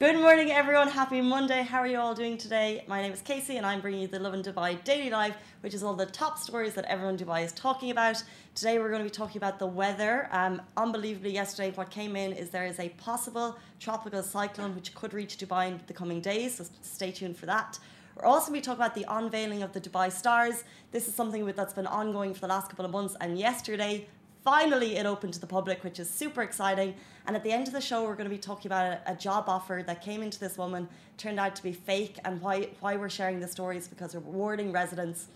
Good morning, everyone. Happy Monday. How are you all doing today? My name is Casey, and I'm bringing you the Lovin Dubai Daily Live, which is all the top stories that everyone in Dubai is talking about. Today, we're going to be talking about the weather. Um, unbelievably, yesterday, what came in is there is a possible tropical cyclone which could reach Dubai in the coming days, so stay tuned for that. We're also going to talk about the unveiling of the Dubai Stars. This is something that's been ongoing for the last couple of months, and yesterday, finally it opened to the public, which is super exciting. And at the end of the show, we're going to be talking about a, a, job offer that came into this woman, turned out to be fake, and why why we're sharing the stories because we're warning residents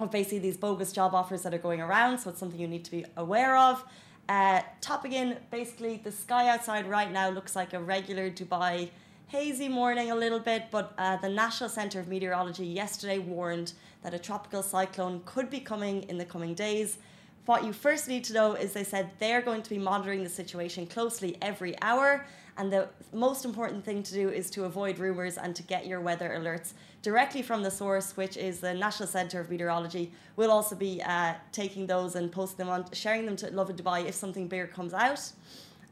of basically these bogus job offers that are going around. So it's something you need to be aware of. Uh, topping in, basically, the sky outside right now looks like a regular Dubai hazy morning a little bit, but uh, the National Centre of Meteorology yesterday warned that a tropical cyclone could be coming in the coming days what you first need to know is they said they're going to be monitoring the situation closely every hour. And the most important thing to do is to avoid rumours and to get your weather alerts directly from the source, which is the National Centre of Meteorology. We'll also be uh, taking those and posting them on, sharing them to Lovin Dubai if something bigger comes out.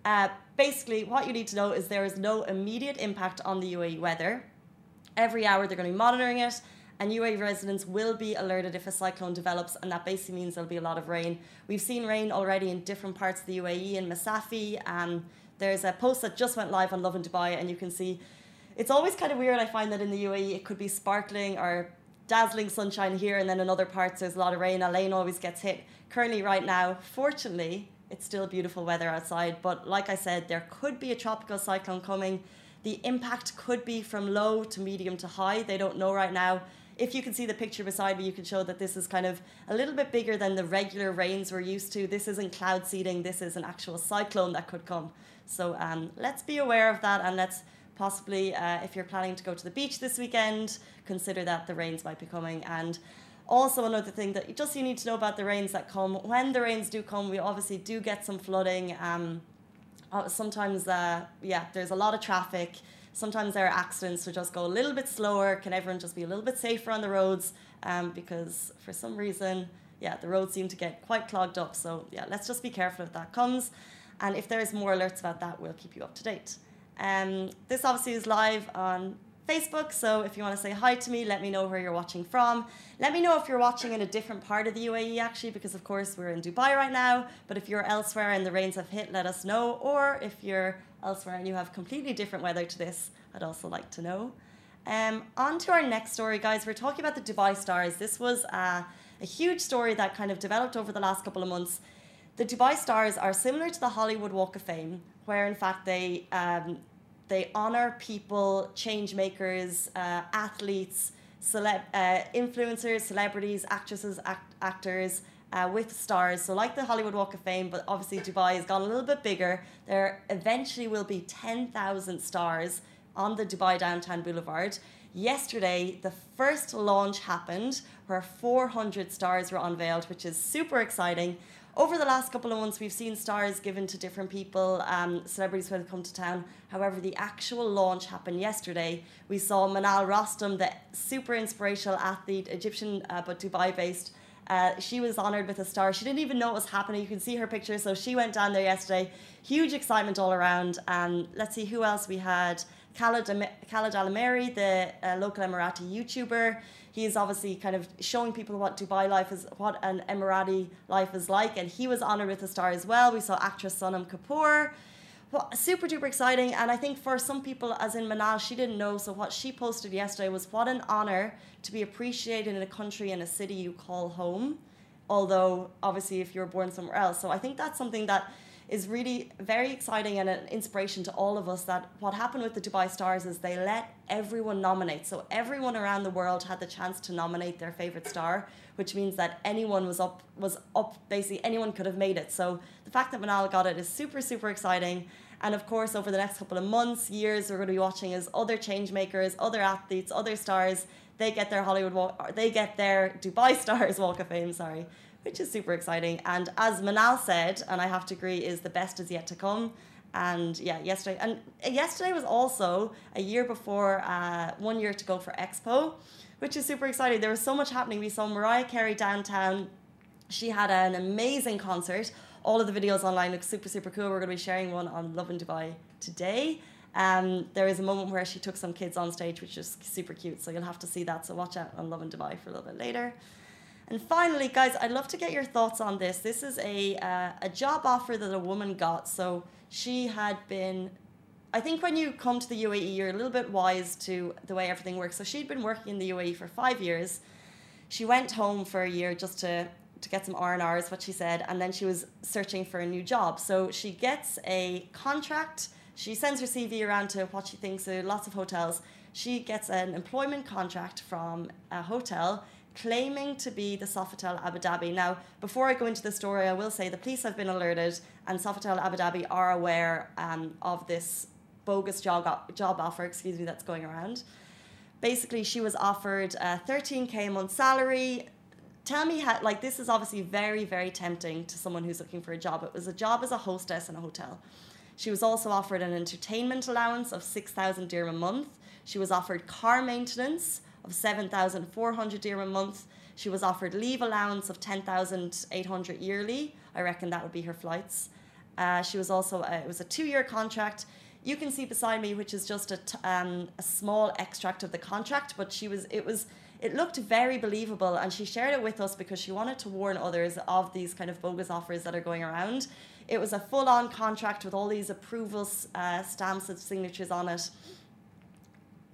Uh, basically, what you need to know is there is no immediate impact on the UAE weather. Every hour they're going to be monitoring it and UAE residents will be alerted if a cyclone develops, and that basically means there'll be a lot of rain. We've seen rain already in different parts of the UAE, in Masafi. Um, there's a post that just went live on Lovin Dubai, and you can see it's always kind of weird. I find that in the UAE, it could be sparkling or dazzling sunshine here, and then in other parts, there's a lot of rain. Al Ain always gets hit. Currently, right now, fortunately, it's still beautiful weather outside, but like I said, there could be a tropical cyclone coming. The impact could be from low to medium to high. They don't know right now if you can see the picture beside me, you can show that this is kind of a little bit bigger than the regular rains we're used to. This isn't cloud seeding, this is an actual cyclone that could come. So um, let's be aware of that and let's possibly, uh, if you're planning to go to the beach this weekend, consider that the rains might be coming. And also another thing that you just you need to know about the rains that come. When the rains do come, we obviously do get some flooding. Um, uh, sometimes, uh, yeah, there's a lot of traffic sometimes there are accidents, so just go a little bit slower. Can everyone just be a little bit safer on the roads? Um, because for some reason, yeah, the roads seem to get quite clogged up. So yeah, let's just be careful if that comes. And if there's more alerts about that, we'll keep you up to date. Um, this obviously is live on Facebook. So if you want to say hi to me, let me know where you're watching from. Let me know if you're watching in a different part of the UAE, actually, because of course we're in Dubai right now. But if you're elsewhere and the rains have hit, let us know. Or if you're elsewhere and you have completely different weather to this, I'd also like to know. Um, on to our next story, guys. We're talking about the Dubai Stars. This was uh, a huge story that kind of developed over the last couple of months. The Dubai Stars are similar to the Hollywood Walk of Fame, where in fact they um, they honor people, change makers, uh, athletes, celeb, uh, influencers, celebrities, actresses, act- actors, uh, with stars. So, like the Hollywood Walk of Fame, but obviously Dubai has gone a little bit bigger. There eventually will be 10,000 stars on the Dubai Downtown Boulevard. Yesterday, the first launch happened where 400 stars were unveiled, which is super exciting. Over the last couple of months, we've seen stars given to different people, um, celebrities who have come to town. However, the actual launch happened yesterday. We saw Manal Rostom, the super inspirational athlete, Egyptian uh, but Dubai based uh, she was honoured with a star. She didn't even know it was happening. You can see her picture. So she went down there yesterday. Huge excitement all around. And let's see who else we had. Khaled, Khaled Alameri, the uh, local Emirati YouTuber. He is obviously kind of showing people what Dubai life is, what an Emirati life is like. And he was honoured with a star as well. We saw actress Sonam Kapoor well, super duper exciting. And I think for some people, as in Manal, she didn't know. So what she posted yesterday was what an honor to be appreciated in a country and a city you call home. Although obviously, if you're born somewhere else, so I think that's something that is really very exciting and an inspiration to all of us that what happened with the Dubai Stars is they let everyone nominate. So everyone around the world had the chance to nominate their favorite star, which means that anyone was up was up basically anyone could have made it. So the fact that Manal got it is super super exciting. And of course, over the next couple of months, years, we're going to be watching as other change makers, other athletes, other stars, they get their Hollywood walk, they get their Dubai Stars Walk of Fame. Sorry, which is super exciting. And as Manal said, and I have to agree, is the best is yet to come. And yeah, yesterday and yesterday was also a year before, uh, one year to go for Expo, which is super exciting. There was so much happening. We saw Mariah Carey downtown. She had an amazing concert. All of the videos online look super super cool. We're going to be sharing one on Lovin Dubai today. Um, there is a moment where she took some kids on stage, which is super cute. So you'll have to see that. So watch out on Lovin Dubai for a little bit later. And finally, guys, I'd love to get your thoughts on this. This is a uh, a job offer that a woman got. So she had been, I think, when you come to the UAE, you're a little bit wise to the way everything works. So she'd been working in the UAE for five years. She went home for a year just to to get some R&R is what she said, and then she was searching for a new job. So she gets a contract. She sends her CV around to what she thinks are lots of hotels. She gets an employment contract from a hotel claiming to be the Sofitel Abu Dhabi. Now, before I go into the story, I will say the police have been alerted, and Sofitel Abu Dhabi are aware um, of this bogus job job offer. Excuse me, that's going around. Basically, she was offered a 13k a month salary. Tell me how, like, this is obviously very, very tempting to someone who's looking for a job. It was a job as a hostess in a hotel. She was also offered an entertainment allowance of 6,000 dirham a month. She was offered car maintenance of 7,400 dirham a month. She was offered leave allowance of 10,800 yearly. I reckon that would be her flights. Uh, she was also, uh, it was a two year contract. You can see beside me, which is just a, t- um, a small extract of the contract, but she was, it was, it looked very believable and she shared it with us because she wanted to warn others of these kind of bogus offers that are going around. It was a full on contract with all these approvals, uh, stamps and signatures on it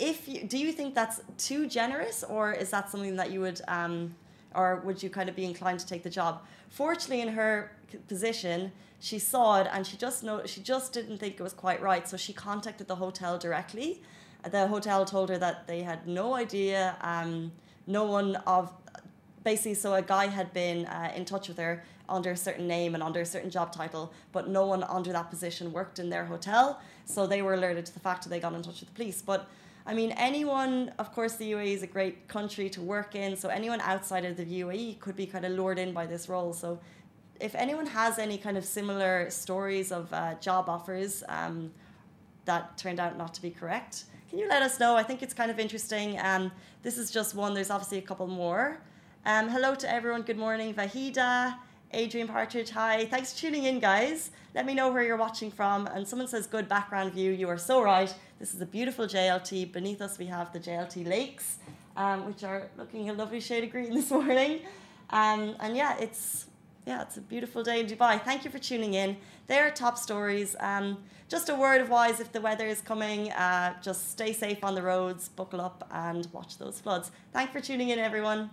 if you do you think that's too generous or is that something that you would um, or would you kind of be inclined to take the job? Fortunately in her position she saw it and she just know she just didn't think it was quite right so she contacted the hotel directly. The hotel told her that they had no idea um, no one of basically so a guy had been uh, in touch with her under a certain name and under a certain job title but no one under that position worked in their hotel so they were alerted to the fact that they got in touch with the police. But I mean, anyone, of course, the UAE is a great country to work in, so anyone outside of the UAE could be kind of lured in by this role. So, if anyone has any kind of similar stories of uh, job offers um, that turned out not to be correct, can you let us know? I think it's kind of interesting. Um, this is just one, there's obviously a couple more. Um, hello to everyone. Good morning, Vahida. Adrian Partridge, hi. Thanks for tuning in, guys. Let me know where you're watching from. And someone says, good background view. You are so right. This is a beautiful JLT. Beneath us, we have the JLT lakes, um, which are looking a lovely shade of green this morning. Um, and yeah, it's yeah, it's a beautiful day in Dubai. Thank you for tuning in. There are top stories. Um, just a word of wise if the weather is coming, uh, just stay safe on the roads, buckle up, and watch those floods. Thanks for tuning in, everyone.